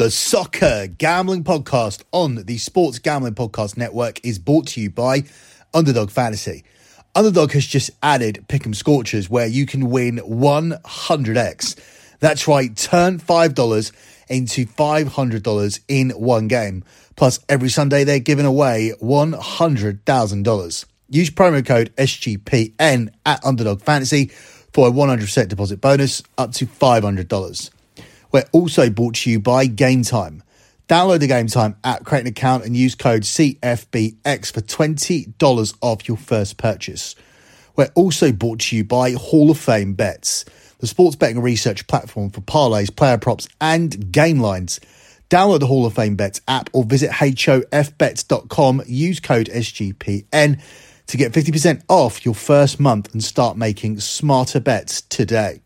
The Soccer Gambling Podcast on the Sports Gambling Podcast Network is brought to you by Underdog Fantasy. Underdog has just added Pick'em Scorchers where you can win 100x. That's right, turn $5 into $500 in one game. Plus, every Sunday they're giving away $100,000. Use promo code SGPN at Underdog Fantasy for a 100% deposit bonus up to $500. We're also brought to you by Game Time. Download the Game Time app, create an account, and use code CFBX for $20 off your first purchase. We're also brought to you by Hall of Fame Bets, the sports betting research platform for parlays, player props, and game lines. Download the Hall of Fame Bets app or visit hofbets.com. Use code SGPN to get 50% off your first month and start making smarter bets today.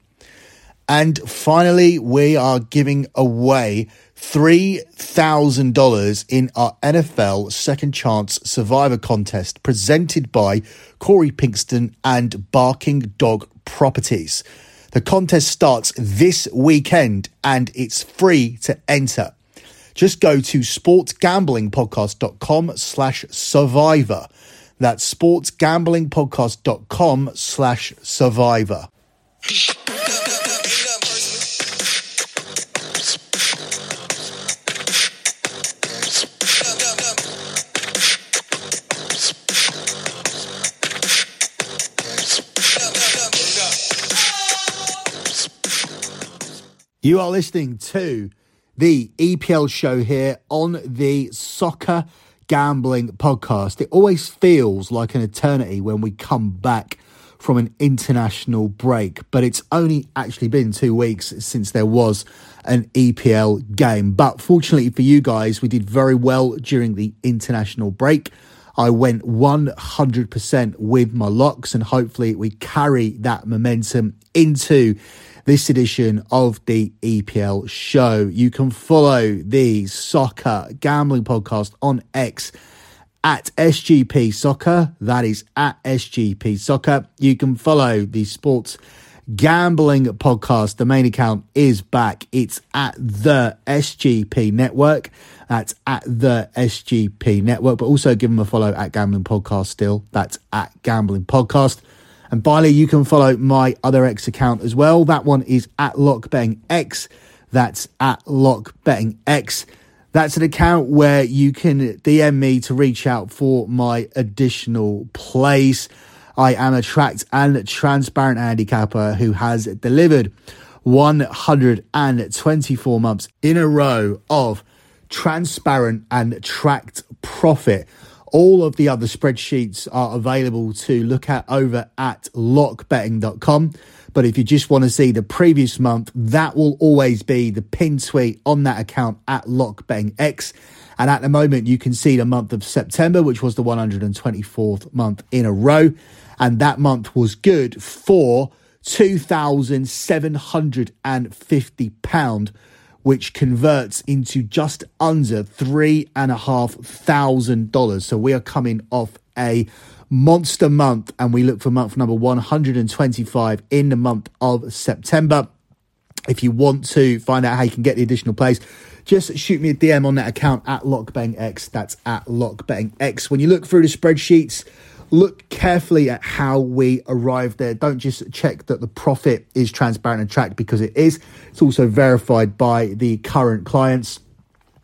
And finally, we are giving away $3,000 in our NFL Second Chance Survivor contest presented by Corey Pinkston and Barking Dog Properties. The contest starts this weekend and it's free to enter. Just go to sportsgamblingpodcast.com slash survivor. That's sportsgamblingpodcast.com slash survivor. You are listening to the EPL show here on the Soccer Gambling Podcast. It always feels like an eternity when we come back from an international break, but it's only actually been two weeks since there was an EPL game. But fortunately for you guys, we did very well during the international break. I went 100% with my locks, and hopefully, we carry that momentum into this edition of the EPL show. You can follow the Soccer Gambling Podcast on X at SGP Soccer. That is at SGP Soccer. You can follow the Sports Gambling Podcast. The main account is back. It's at the SGP Network. That's at the SGP Network. But also give them a follow at Gambling Podcast still. That's at Gambling Podcast. And finally, you can follow my other X account as well. That one is at LockBettingX. That's at LockBettingX. That's an account where you can DM me to reach out for my additional plays. I am a tracked and transparent handicapper who has delivered 124 months in a row of transparent and tracked profit. All of the other spreadsheets are available to look at over at lockbetting.com. But if you just want to see the previous month, that will always be the pin tweet on that account at lockbettingx. And at the moment, you can see the month of September, which was the 124th month in a row. And that month was good for £2,750 which converts into just under three and a half thousand dollars. So we are coming off a monster month and we look for month number 125 in the month of September. If you want to find out how you can get the additional plays, just shoot me a DM on that account at LockBettingX. That's at LockBettingX. When you look through the spreadsheets, look carefully at how we arrived there. Don't just check that the profit is transparent and tracked because it is. It's also verified by the current clients.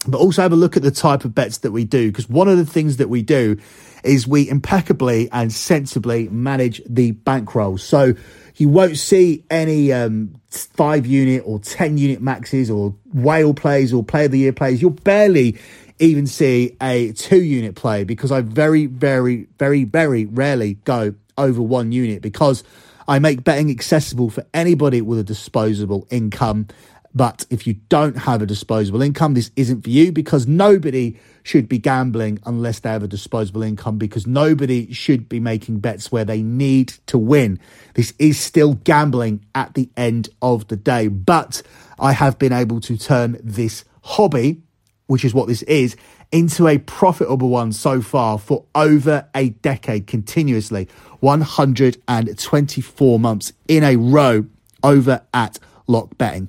But also have a look at the type of bets that we do because one of the things that we do is we impeccably and sensibly manage the bankroll. So you won't see any um, five unit or 10 unit maxes or whale plays or play of the year plays. You'll barely even see a two unit play because I very, very, very, very rarely go over one unit because I make betting accessible for anybody with a disposable income. But if you don't have a disposable income, this isn't for you because nobody should be gambling unless they have a disposable income because nobody should be making bets where they need to win. This is still gambling at the end of the day. But I have been able to turn this hobby which is what this is, into a profitable one so far for over a decade continuously. 124 months in a row over at lock betting.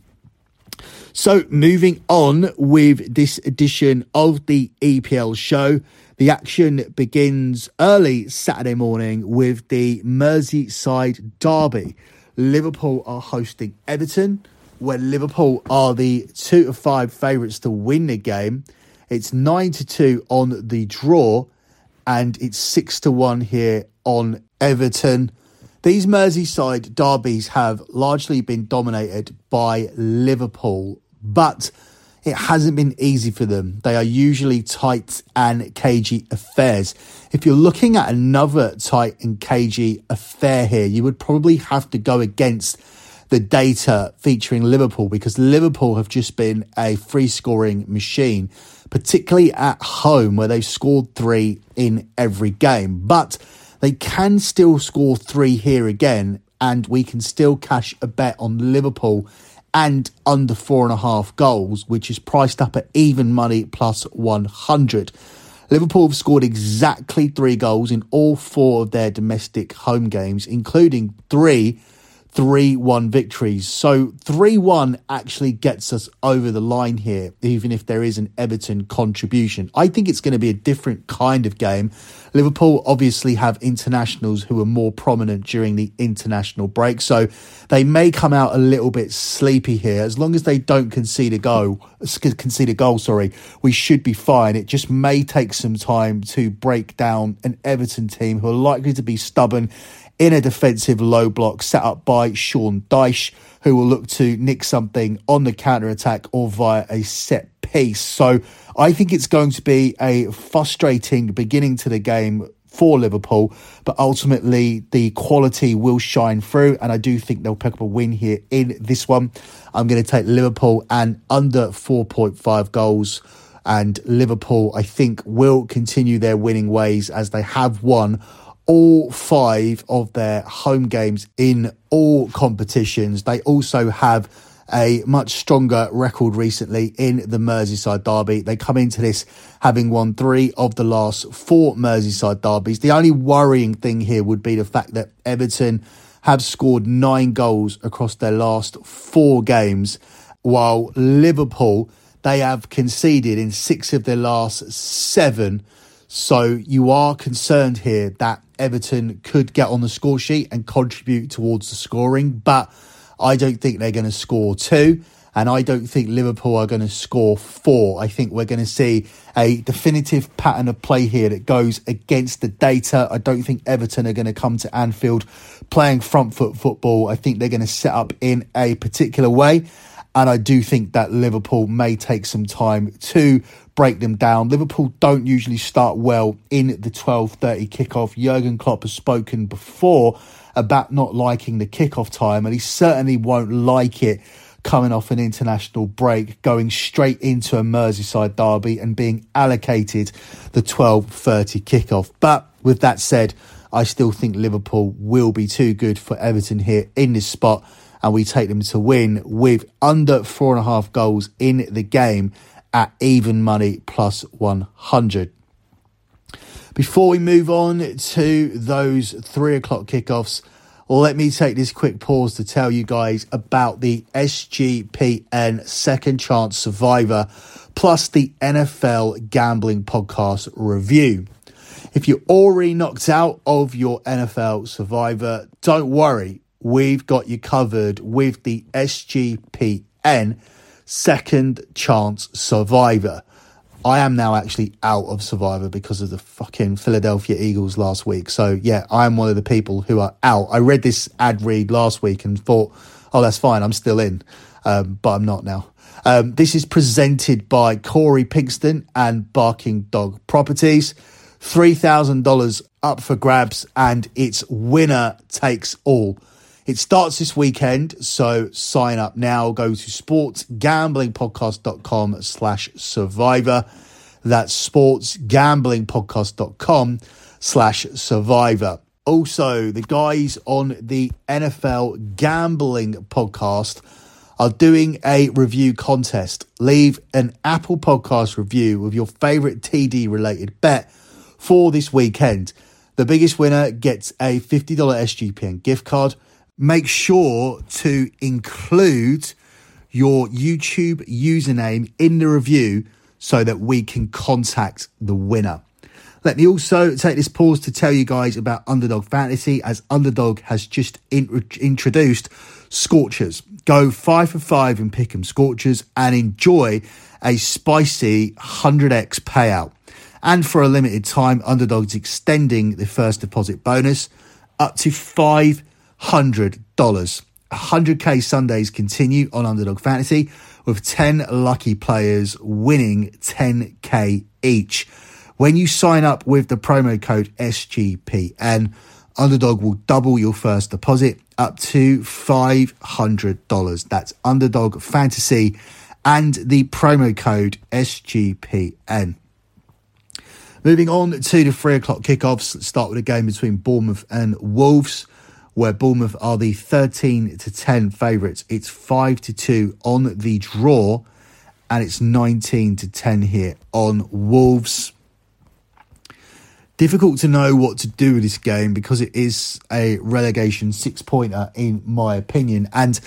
So, moving on with this edition of the EPL show, the action begins early Saturday morning with the Merseyside Derby. Liverpool are hosting Everton, where Liverpool are the two to five favourites to win the game. It's nine to two on the draw, and it's six to one here on Everton. These Merseyside derbies have largely been dominated by Liverpool, but it hasn't been easy for them. They are usually tight and cagey affairs. If you're looking at another tight and cagey affair here, you would probably have to go against the data featuring Liverpool because Liverpool have just been a free scoring machine, particularly at home where they've scored three in every game. But they can still score three here again, and we can still cash a bet on Liverpool and under four and a half goals, which is priced up at even money plus 100. Liverpool have scored exactly three goals in all four of their domestic home games, including three 3 1 victories. So 3 1 actually gets us over the line here, even if there is an Everton contribution. I think it's going to be a different kind of game. Liverpool obviously have internationals who are more prominent during the international break, so they may come out a little bit sleepy here. As long as they don't concede a goal, concede a goal, sorry, we should be fine. It just may take some time to break down an Everton team who are likely to be stubborn in a defensive low block set up by Sean Dyche, who will look to nick something on the counter attack or via a set So I think it's going to be a frustrating beginning to the game for Liverpool, but ultimately the quality will shine through, and I do think they'll pick up a win here in this one. I'm going to take Liverpool and under 4.5 goals. And Liverpool, I think, will continue their winning ways as they have won all five of their home games in all competitions. They also have a much stronger record recently in the Merseyside derby. They come into this having won three of the last four Merseyside derbies. The only worrying thing here would be the fact that Everton have scored nine goals across their last four games, while Liverpool they have conceded in six of their last seven. So you are concerned here that Everton could get on the score sheet and contribute towards the scoring, but I don't think they're going to score two. And I don't think Liverpool are going to score four. I think we're going to see a definitive pattern of play here that goes against the data. I don't think Everton are going to come to Anfield playing front foot football. I think they're going to set up in a particular way. And I do think that Liverpool may take some time to break them down. Liverpool don't usually start well in the 12:30 kickoff. Jurgen Klopp has spoken before about not liking the kickoff time and he certainly won't like it coming off an international break, going straight into a Merseyside derby and being allocated the 12:30 kickoff. But with that said, I still think Liverpool will be too good for Everton here in this spot and we take them to win with under four and a half goals in the game at even money plus 100. Before we move on to those three o'clock kickoffs, let me take this quick pause to tell you guys about the SGPN Second Chance Survivor plus the NFL Gambling Podcast review. If you're already knocked out of your NFL Survivor, don't worry we've got you covered with the SGPN Second Chance Survivor. I am now actually out of Survivor because of the fucking Philadelphia Eagles last week. So, yeah, I'm one of the people who are out. I read this ad read last week and thought, oh, that's fine, I'm still in. Um, but I'm not now. Um, this is presented by Corey Pinkston and Barking Dog Properties. $3,000 up for grabs, and it's winner takes all. It starts this weekend, so sign up now. Go to sportsgamblingpodcast.com slash survivor. That's sportsgamblingpodcast.com slash survivor. Also, the guys on the NFL Gambling Podcast are doing a review contest. Leave an Apple Podcast review with your favorite TD related bet for this weekend. The biggest winner gets a $50 SGPN gift card make sure to include your YouTube username in the review so that we can contact the winner. Let me also take this pause to tell you guys about Underdog Fantasy as Underdog has just in- introduced Scorchers. Go five for five and pick 'em Scorchers and enjoy a spicy 100x payout. And for a limited time, Underdog's extending the first deposit bonus up to $500. 100k Sundays continue on Underdog Fantasy with 10 lucky players winning 10k each. When you sign up with the promo code SGPN, Underdog will double your first deposit up to $500. That's Underdog Fantasy and the promo code SGPN. Moving on to the three o'clock kickoffs, let's start with a game between Bournemouth and Wolves, where Bournemouth are the 13 to 10 favourites. It's 5 to 2 on the draw, and it's 19 to 10 here on Wolves. Difficult to know what to do with this game because it is a relegation six pointer, in my opinion. And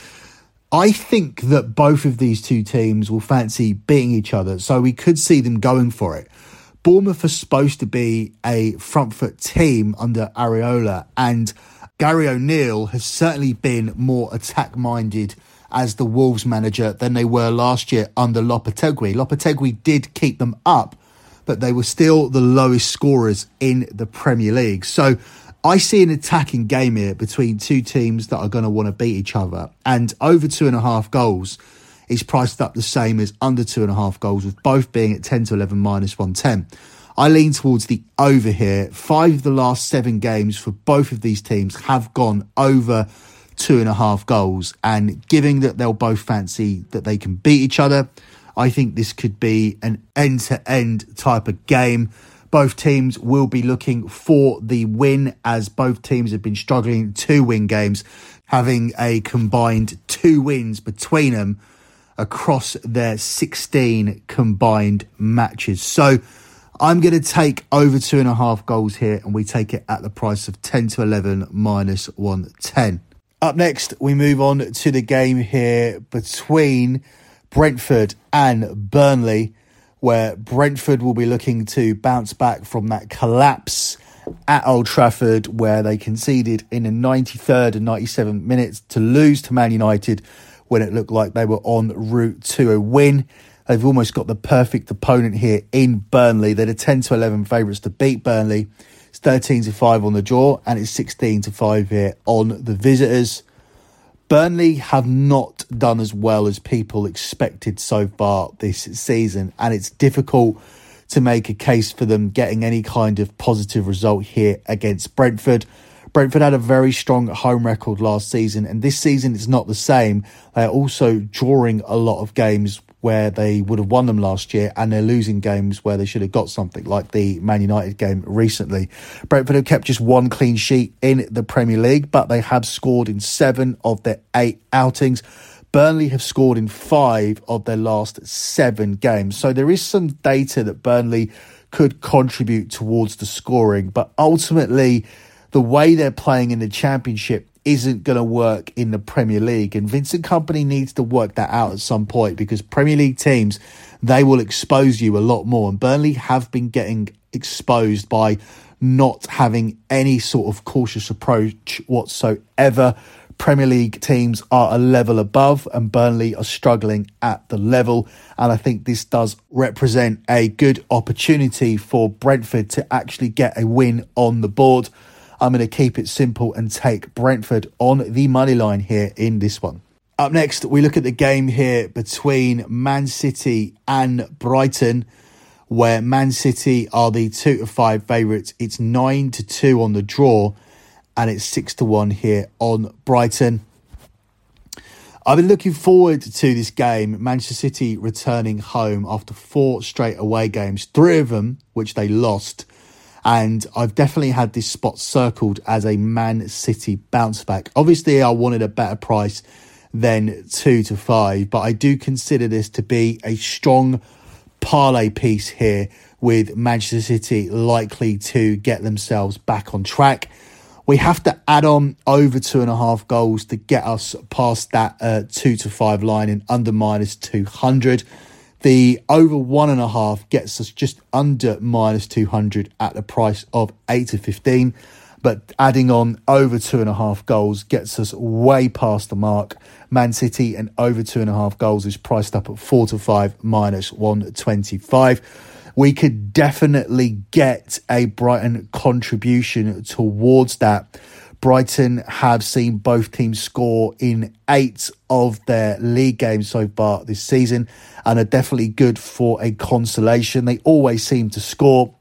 I think that both of these two teams will fancy beating each other, so we could see them going for it. Bournemouth are supposed to be a front foot team under Iraola, and Gary O'Neill has certainly been more attack minded as the Wolves manager than they were last year under Lopetegui. Lopetegui did keep them up, but they were still the lowest scorers in the Premier League. So I see an attacking game here between two teams that are going to want to beat each other, and over two and a half goals is priced up the same as under two and a half goals, with both being at 10 to 11 minus 110. I lean towards the over here. Five of the last seven games for both of these teams have gone over two and a half goals. And given that they'll both fancy that they can beat each other, I think this could be an end to end type of game. Both teams will be looking for the win as both teams have been struggling to win games, having a combined two wins between them across their 16 combined matches. So I'm going to take over two and a half goals here, and we take it at the price of 10 to 11 minus 110. Up next, we move on to the game here between Brentford and Burnley, where Brentford will be looking to bounce back from that collapse at Old Trafford, where they conceded in the 93rd and 97th minutes to lose to Man United when it looked like they were on route to a win. They've almost got the perfect opponent here in Burnley. They're the 10 to 11 favourites to beat Burnley. It's 13 to 5 on the draw and it's 16 to 5 here on the visitors. Burnley have not done as well as people expected so far this season, and it's difficult to make a case for them getting any kind of positive result here against Brentford. Brentford had a very strong home record last season, and this season it's not the same. They're also drawing a lot of games where they would have won them last year, and they're losing games where they should have got something, like the Man United game recently. Brentford have kept just one clean sheet in the Premier League, but they have scored in seven of their eight outings. Burnley have scored in five of their last seven games. So there is some data that Burnley could contribute towards the scoring, but ultimately, the way they're playing in the championship isn't going to work in the Premier League. And Vincent Kompany needs to work that out at some point because Premier League teams, they will expose you a lot more. And Burnley have been getting exposed by not having any sort of cautious approach whatsoever. Premier League teams are a level above, and Burnley are struggling at the level. And I think this does represent a good opportunity for Brentford to actually get a win on the board. I'm going to keep it simple and take Brentford on the money line here in this one. Up next, we look at the game here between Man City and Brighton, where Man City are the two to five favourites. It's nine to two on the draw, and it's six to one here on Brighton. I've been looking forward to this game. Manchester City returning home after four straight away games, three of them which they lost and I've definitely had this spot circled as a Man City bounce back. Obviously, I wanted a better price than two to five, but I do consider this to be a strong parlay piece here with Manchester City likely to get themselves back on track. We have to add on over two and a half goals to get us past that uh, two to five line in under minus 200. The over one and a half gets us just under minus 200 at the price of 8 to 15. But adding on over two and a half goals gets us way past the mark. Man City and over two and a half goals is priced up at 4 to 5 minus 125 we could definitely get a Brighton contribution towards that. Brighton have seen both teams score in eight of their league games so far this season and are definitely good for a consolation. They always seem to score.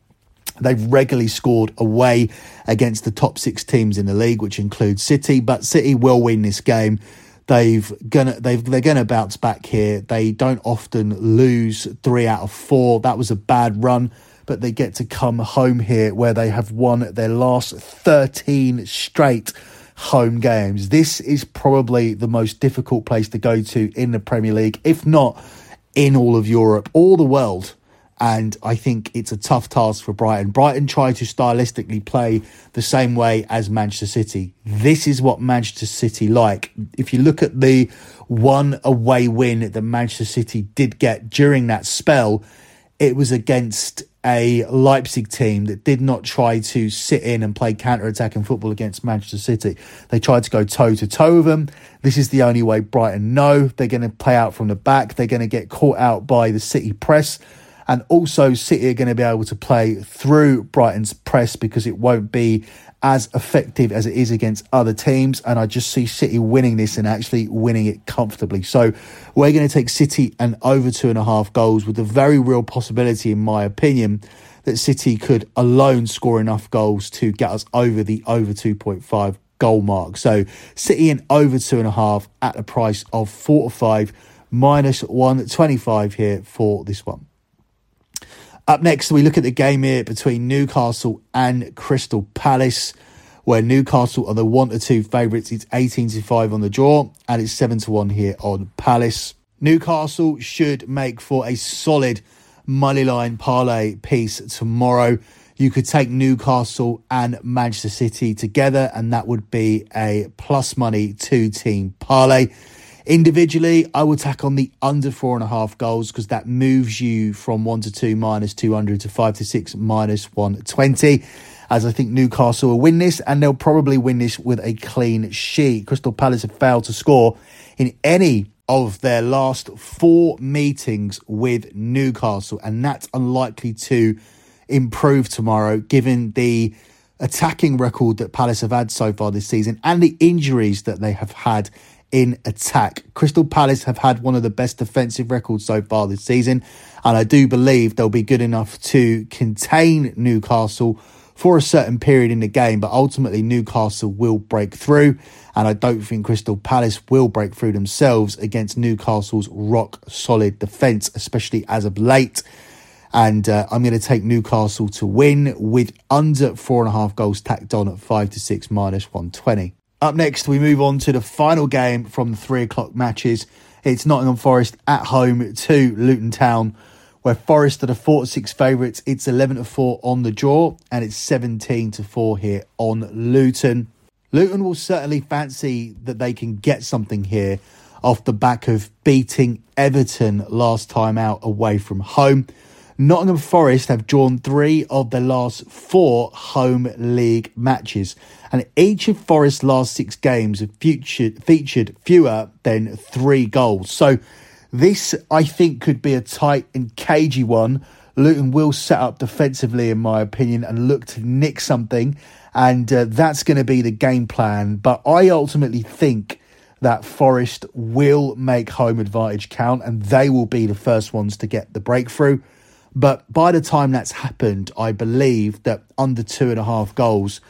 They've regularly scored away against the top six teams in the league, which includes City, but City will win this game. They've gonna they've they're gonna bounce back here. They don't often lose three out of four. That was a bad run, but they get to come home here where they have won their last 13 straight home games. This is probably the most difficult place to go to in the Premier League, if not in all of Europe or the world and I think it's a tough task for Brighton. Brighton try to stylistically play the same way as Manchester City. This is what Manchester City like. If you look at the one away win that Manchester City did get during that spell, it was against a Leipzig team that did not try to sit in and play counter attacking football against Manchester City. They tried to go toe to toe with them. This is the only way Brighton know. They're going to play out from the back. They're going to get caught out by the City press. And also, City are going to be able to play through Brighton's press because it won't be as effective as it is against other teams. And I just see City winning this and actually winning it comfortably. So we're going to take City and over two and a half goals with a very real possibility, in my opinion, that City could alone score enough goals to get us over the over 2.5 goal mark. So City and over two and a half at the price of four to five minus 125 here for this one. Up next, we look at the game here between Newcastle and Crystal Palace, where Newcastle are the one to two favourites. It's 18 to 5 on the draw, and it's 7 to 1 here on Palace. Newcastle should make for a solid money line parlay piece tomorrow. You could take Newcastle and Manchester City together, and that would be a plus money two team parlay. Individually, I would tack on the under four and a half goals because that moves you from one to two minus 200 to five to six minus 120. As I think Newcastle will win this and they'll probably win this with a clean sheet. Crystal Palace have failed to score in any of their last four meetings with Newcastle, and that's unlikely to improve tomorrow given the attacking record that Palace have had so far this season and the injuries that they have had in attack. Crystal Palace have had one of the best defensive records so far this season, and I do believe they'll be good enough to contain Newcastle for a certain period in the game, but ultimately Newcastle will break through, and I don't think Crystal Palace will break through themselves against Newcastle's rock solid defence, especially as of late. And uh, I'm going to take Newcastle to win with under four and a half goals tacked on at five to six minus 120. Up next, we move on to the final game from the three o'clock matches. It's Nottingham Forest at home to Luton Town, where Forest are the four to six favourites. It's eleven to four on the draw, and it's seventeen to four here on Luton. Luton will certainly fancy that they can get something here off the back of beating Everton last time out away from home. Nottingham Forest have drawn three of their last four home league matches, and each of Forest's last six games have featured, featured fewer than three goals. So, this I think could be a tight and cagey one. Luton will set up defensively, in my opinion, and look to nick something, and uh, that's going to be the game plan. But I ultimately think that Forest will make home advantage count, and they will be the first ones to get the breakthrough. But by the time that's happened, I believe that under two and a half goals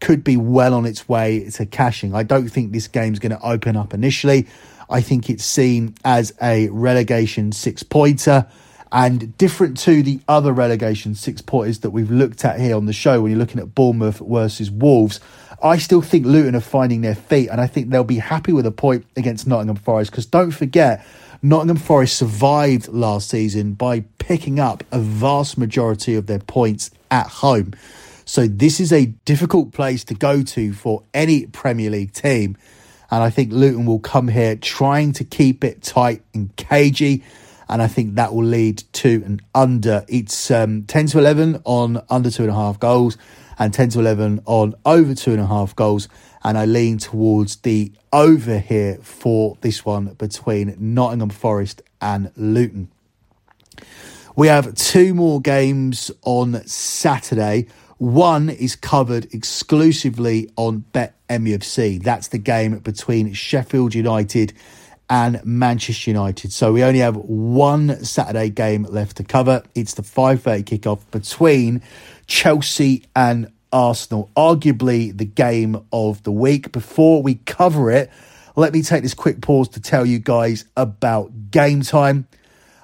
could be well on its way to cashing. I don't think this game's going to open up initially. I think it's seen as a relegation six pointer and different to the other relegation six pointers that we've looked at here on the show when you're looking at Bournemouth versus Wolves. I still think Luton are finding their feet and I think they'll be happy with a point against Nottingham Forest because don't forget Nottingham Forest survived last season by picking up a vast majority of their points at home. So this is a difficult place to go to for any Premier League team. And I think Luton will come here trying to keep it tight and cagey. And I think that will lead to an under. It's um, 10 to 11 on under two and a half goals and 10 to 11 on over two and a half goals. And I lean towards the over here for this one between Nottingham Forest and Luton. We have two more games on Saturday. One is covered exclusively on Bet MUFC. That's the game between Sheffield United and Manchester United. So we only have one Saturday game left to cover. It's the 5:30 kickoff between Chelsea and Arsenal, arguably the game of the week. Before we cover it, let me take this quick pause to tell you guys about game time.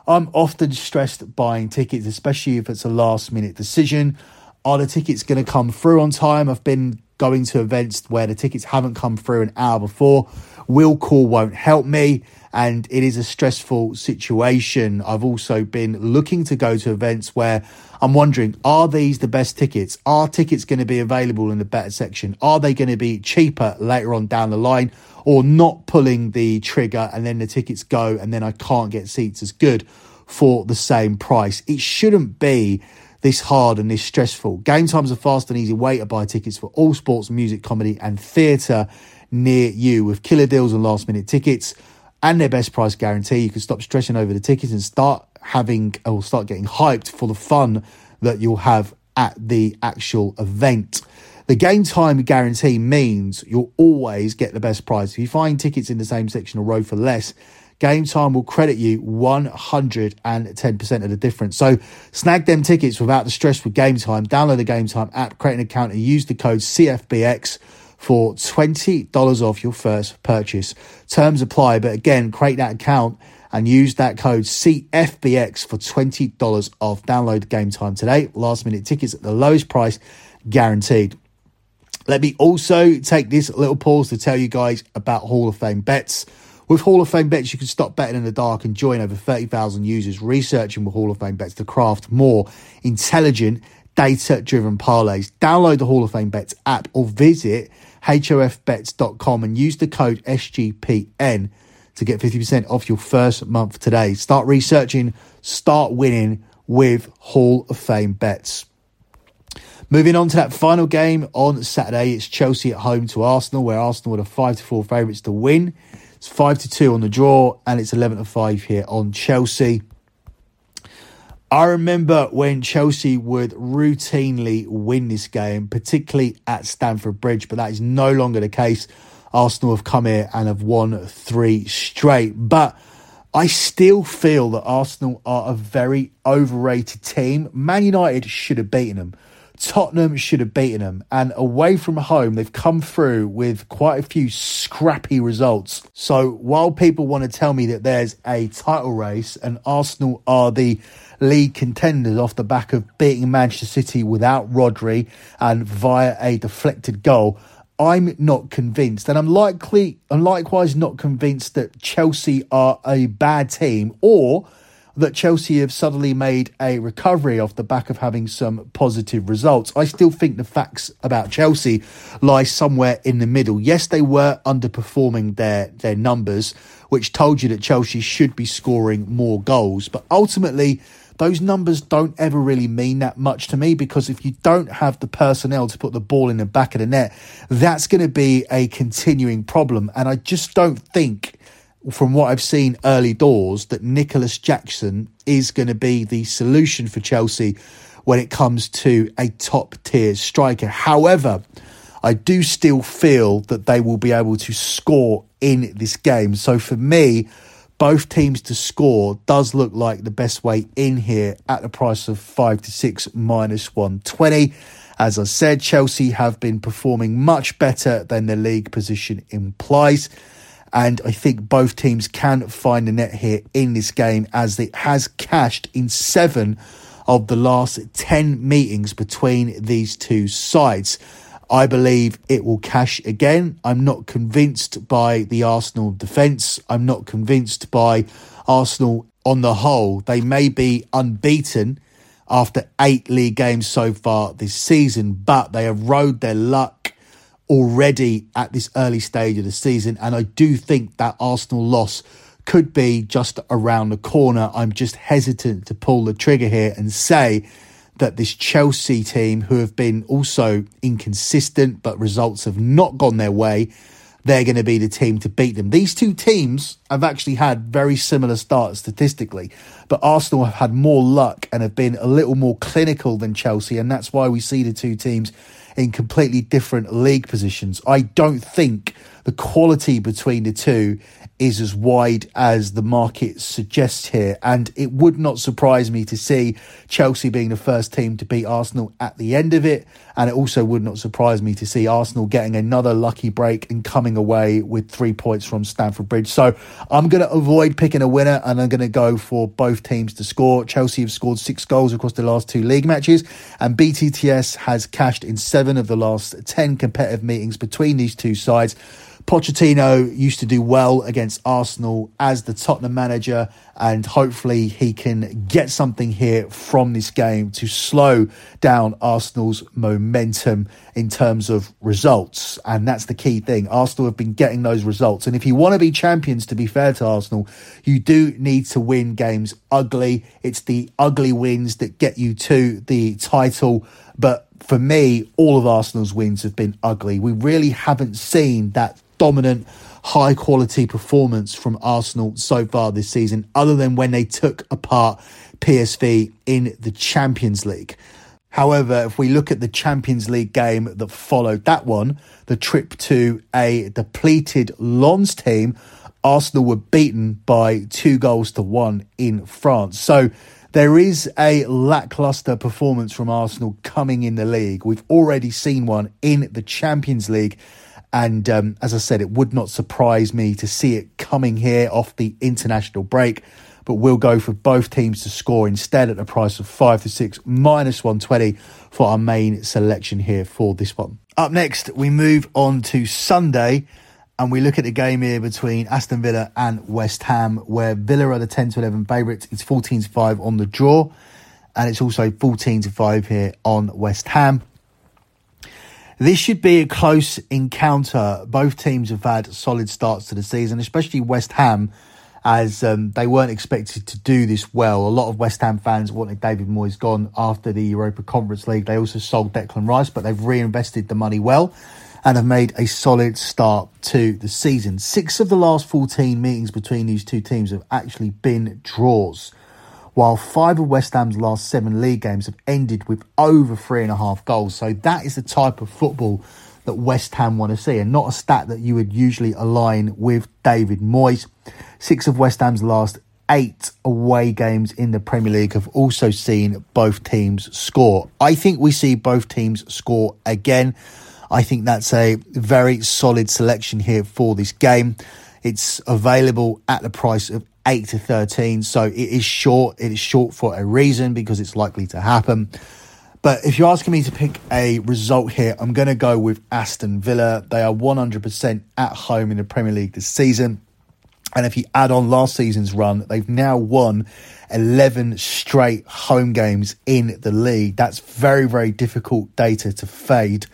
I'm often stressed buying tickets, especially if it's a last minute decision. Are the tickets going to come through on time? I've been going to events where the tickets haven't come through an hour before. Will call won't help me, and it is a stressful situation. I've also been looking to go to events where I'm wondering are these the best tickets? Are tickets going to be available in the better section? Are they going to be cheaper later on down the line? Or not pulling the trigger and then the tickets go and then I can't get seats as good for the same price? It shouldn't be this hard and this stressful. Game times a fast and easy way to buy tickets for all sports, music, comedy, and theatre near you with killer deals and last minute tickets and their best price guarantee. You can stop stressing over the tickets and start having or start getting hyped for the fun that you'll have at the actual event. The game time guarantee means you'll always get the best price. If you find tickets in the same section or row for less, Game Time will credit you 110% of the difference. So snag them tickets without the stress with Game Time. Download the Game Time app, create an account, and use the code CFBX for $20 off your first purchase. Terms apply, but again, create that account and use that code CFBX for $20 off. Download Game Time today. Last minute tickets at the lowest price guaranteed. Let me also take this little pause to tell you guys about Hall of Fame bets. With Hall of Fame bets, you can stop betting in the dark and join over 30,000 users researching with Hall of Fame bets to craft more intelligent, data driven parlays. Download the Hall of Fame bets app or visit hofbets.com and use the code SGPN to get 50% off your first month today. Start researching, start winning with Hall of Fame bets. Moving on to that final game on Saturday, it's Chelsea at home to Arsenal, where Arsenal are 5 to 4 favourites to win. It's 5 to 2 on the draw, and it's 11 to 5 here on Chelsea. I remember when Chelsea would routinely win this game, particularly at Stamford Bridge, but that is no longer the case. Arsenal have come here and have won three straight. But I still feel that Arsenal are a very overrated team. Man United should have beaten them. Tottenham should have beaten them. And away from home, they've come through with quite a few scrappy results. So while people want to tell me that there's a title race and Arsenal are the league contenders off the back of beating Manchester City without Rodri and via a deflected goal, I'm not convinced. And I'm likely I'm likewise not convinced that Chelsea are a bad team or that Chelsea have suddenly made a recovery off the back of having some positive results. I still think the facts about Chelsea lie somewhere in the middle. Yes, they were underperforming their, their numbers, which told you that Chelsea should be scoring more goals. But ultimately, those numbers don't ever really mean that much to me because if you don't have the personnel to put the ball in the back of the net, that's going to be a continuing problem. And I just don't think from what I've seen early doors, that Nicolas Jackson is going to be the solution for Chelsea when it comes to a top tier striker. However, I do still feel that they will be able to score in this game. So for me, both teams to score does look like the best way in here at the price of 5 to 6 minus 120. As I said, Chelsea have been performing much better than their league position implies. And I think both teams can find a net here in this game as it has cashed in seven of the last 10 meetings between these two sides. I believe it will cash again. I'm not convinced by the Arsenal defence. I'm not convinced by Arsenal on the whole. They may be unbeaten after eight league games so far this season, but they have rode their luck already at this early stage of the season. And I do think that Arsenal loss could be just around the corner. I'm just hesitant to pull the trigger here and say that this Chelsea team, who have been also inconsistent, but results have not gone their way, they're going to be the team to beat them. These two teams have actually had very similar starts statistically, but Arsenal have had more luck and have been a little more clinical than Chelsea, and that's why we see the two teams in completely different league positions. I don't think the quality between the two is as wide as the market suggests here. And it would not surprise me to see Chelsea being the first team to beat Arsenal at the end of it. And it also would not surprise me to see Arsenal getting another lucky break and coming away with three points from Stamford Bridge. So I'm going to avoid picking a winner and I'm going to go for both teams to score. Chelsea have scored six goals across the last two league matches, and BTTS has cashed in seven of the last 10 competitive meetings between these two sides. Pochettino used to do well against Arsenal as the Tottenham manager, and hopefully he can get something here from this game to slow down Arsenal's momentum in terms of results. And that's the key thing. Arsenal have been getting those results. And if you want to be champions, to be fair to Arsenal, you do need to win games ugly. It's the ugly wins that get you to the title. But for me, all of Arsenal's wins have been ugly. We really haven't seen that dominant, high quality performance from Arsenal so far this season, other than when they took apart PSV in the Champions League. However, if we look at the Champions League game that followed that one, the trip to a depleted Lens team, Arsenal were beaten by two goals to one in France. So there is a lackluster performance from Arsenal coming in the league. We've already seen one in the Champions League and um, as I said, it would not surprise me to see it coming here off the international break. But we'll go for both teams to score instead at a price of 5 to 6 minus 120 for our main selection here for this one. Up next, we move on to Sunday and we look at the game here between Aston Villa and West Ham, where Villa are the 10 to 11 favourites. It's 14 to 5 on the draw, and it's also 14 to 5 here on West Ham. This should be a close encounter. Both teams have had solid starts to the season, especially West Ham, as um, they weren't expected to do this well. A lot of West Ham fans wanted David Moyes gone after the Europa Conference League. They also sold Declan Rice, but they've reinvested the money well and have made a solid start to the season. Six of the last 14 meetings between these two teams have actually been draws while five of West Ham's last seven league games have ended with over three and a half goals. So that is the type of football that West Ham want to see, and not a stat that you would usually align with David Moyes. Six of West Ham's last eight away games in the Premier League have also seen both teams score. I think we see both teams score again. I think that's a very solid selection here for this game. It's available at the price of 8 to 13. So it is short. It is short for a reason because it's likely to happen. But if you're asking me to pick a result here, I'm going to go with Aston Villa. They are 100% at home in the Premier League this season. And if you add on last season's run, they've now won 11 straight home games in the league. That's very, very difficult data to fade.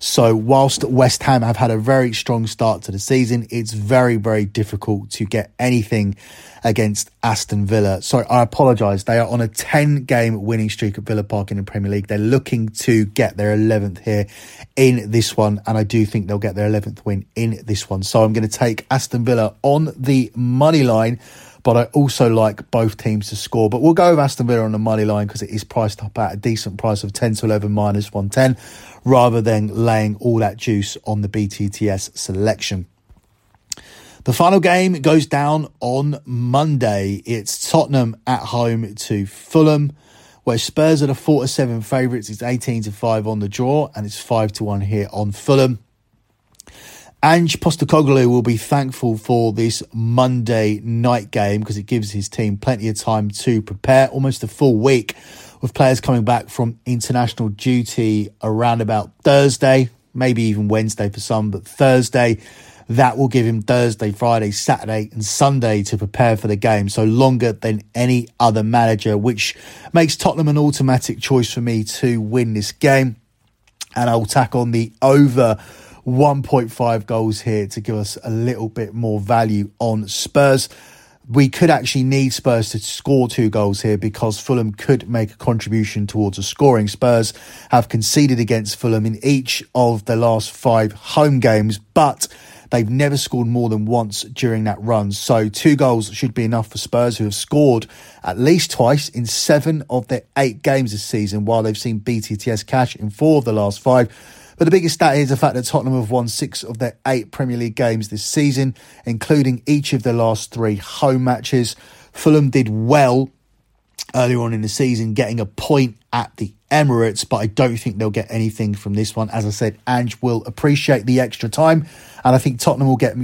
So, whilst West Ham have had a very strong start to the season, it's very, very difficult to get anything against Aston Villa. Sorry, I apologise. They are on a 10 game winning streak at Villa Park in the Premier League. They're looking to get their 11th here in this one, and I do think they'll get their 11th win in this one. So, I'm going to take Aston Villa on the money line but I also like both teams to score. But we'll go with Aston Villa on the money line because it is priced up at a decent price of 10 to 11 minus 110 rather than laying all that juice on the BTTS selection. The final game goes down on Monday. It's Tottenham at home to Fulham, where Spurs are the 4 to 7 favourites. It's 18 to 5 on the draw, and it's 5 to 1 here on Fulham. Ange Postecoglou will be thankful for this Monday night game because it gives his team plenty of time to prepare, almost a full week with players coming back from international duty around about Thursday, maybe even Wednesday for some, but Thursday. That will give him Thursday, Friday, Saturday, and Sunday to prepare for the game. So longer than any other manager, which makes Tottenham an automatic choice for me to win this game. And I'll tack on the over 1.5 goals here to give us a little bit more value on Spurs we could actually need Spurs to score two goals here because Fulham could make a contribution towards a scoring. Spurs have conceded against Fulham in each of the last five home games, but they've never scored more than once during that run. So two goals should be enough for Spurs, who have scored at least twice in seven of their eight games this season, while they've seen BTTS cash in four of the last five. But the biggest stat is the fact that Tottenham have won six of their eight Premier League games this season, including each of the last three home matches. Fulham did well earlier on in the season, getting a point at the Emirates, but I don't think they'll get anything from this one. As I said, Ange will appreciate the extra time, and I think Tottenham will get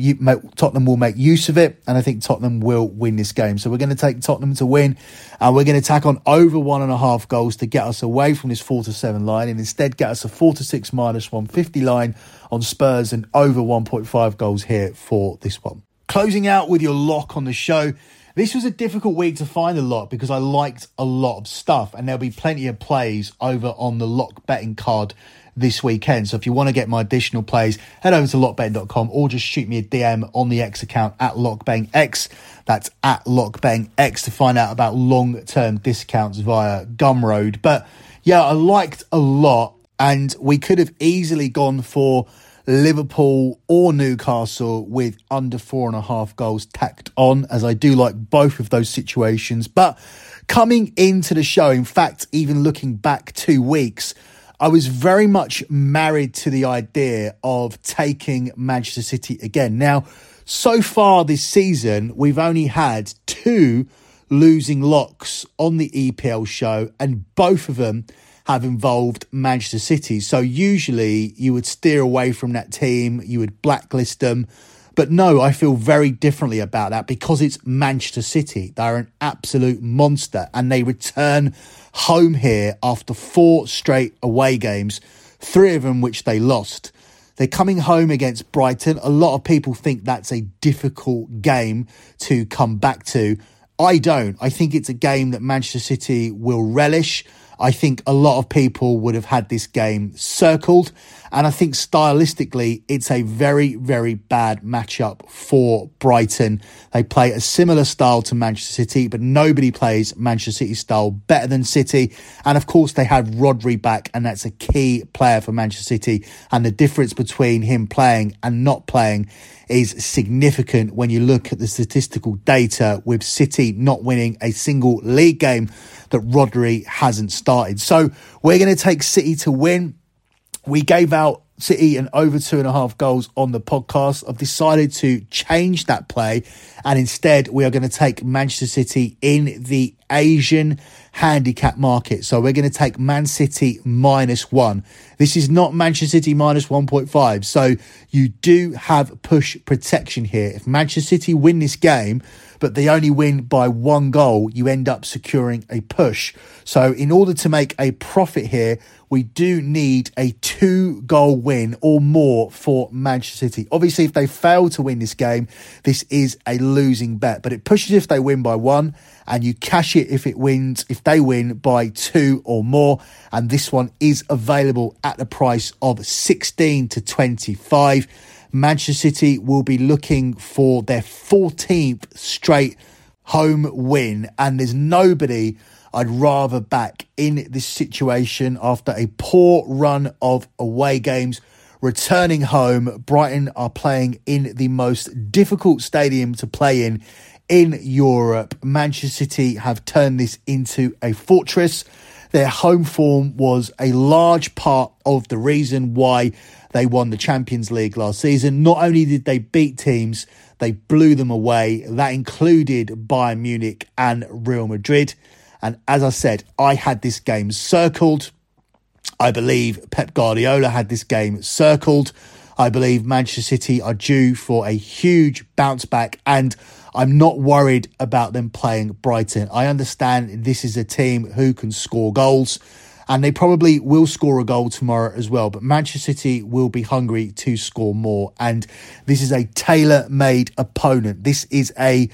Tottenham will make use of it, and I think Tottenham will win this game. So we're going to take Tottenham to win, and we're going to tack on over one and a half goals to get us away from this four to seven line, and instead get us a four to six minus one fifty line on Spurs and over one point five goals here for this one. Closing out with your lock on the show. This was a difficult week to find a lot because I liked a lot of stuff, and there'll be plenty of plays over on the lock betting card this weekend. So if you want to get my additional plays, head over to lockbetting.com or just shoot me a DM on the X account at LockBettingX. That's at LockBettingX to find out about long term discounts via Gumroad. But yeah, I liked a lot, and we could have easily gone for Liverpool or Newcastle with under four and a half goals tacked on, as I do like both of those situations. But coming into the show, in fact, even looking back two weeks, I was very much married to the idea of taking Manchester City again. Now, so far this season, we've only had two losing locks on the EPL show, and both of them have involved Manchester City. So usually you would steer away from that team, you would blacklist them. But no, I feel very differently about that because it's Manchester City. They're an absolute monster and they return home here after four straight away games, three of them which they lost. They're coming home against Brighton. A lot of people think that's a difficult game to come back to. I don't. I think it's a game that Manchester City will relish. I think a lot of people would have had this game circled. And I think stylistically, it's a very, very bad matchup for Brighton. They play a similar style to Manchester City, but nobody plays Manchester City style better than City. And of course, they have Rodri back, and that's a key player for Manchester City. And the difference between him playing and not playing is significant when you look at the statistical data with City not winning a single league game that Rodri hasn't started. So we're going to take City to win. We gave out City and over two and a half goals on the podcast. I've decided to change that play and instead we are going to take Manchester City in the Asian handicap market. So we're going to take Man City minus one. This is not Manchester City minus 1.5. So you do have push protection here. If Manchester City win this game, but they only win by one goal, you end up securing a push. So, in order to make a profit here, we do need a two goal win or more for Manchester City. Obviously, if they fail to win this game, this is a losing bet, but it pushes if they win by one and you cash it if it wins, if they win by two or more. And this one is available at the price of 16 to 25. Manchester City will be looking for their 14th straight home win, and there's nobody I'd rather back in this situation after a poor run of away games. Returning home, Brighton are playing in the most difficult stadium to play in in Europe. Manchester City have turned this into a fortress. Their home form was a large part of the reason why they won the Champions League last season. Not only did they beat teams, they blew them away. That included Bayern Munich and Real Madrid. And as I said, I had this game circled. I believe Pep Guardiola had this game circled. I believe Manchester City are due for a huge bounce back, and I'm not worried about them playing Brighton. I understand this is a team who can score goals and they probably will score a goal tomorrow as well. But Manchester City will be hungry to score more, and this is a tailor-made opponent. This is a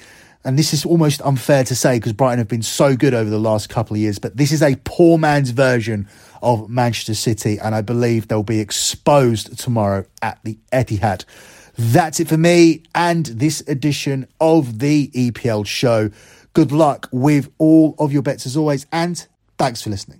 and this is almost unfair to say because Brighton have been so good over the last couple of years, but this is a poor man's version of Manchester City, and I believe they'll be exposed tomorrow at the Etihad. That's it for me and this edition of the EPL show. Good luck with all of your bets as always, and thanks for listening.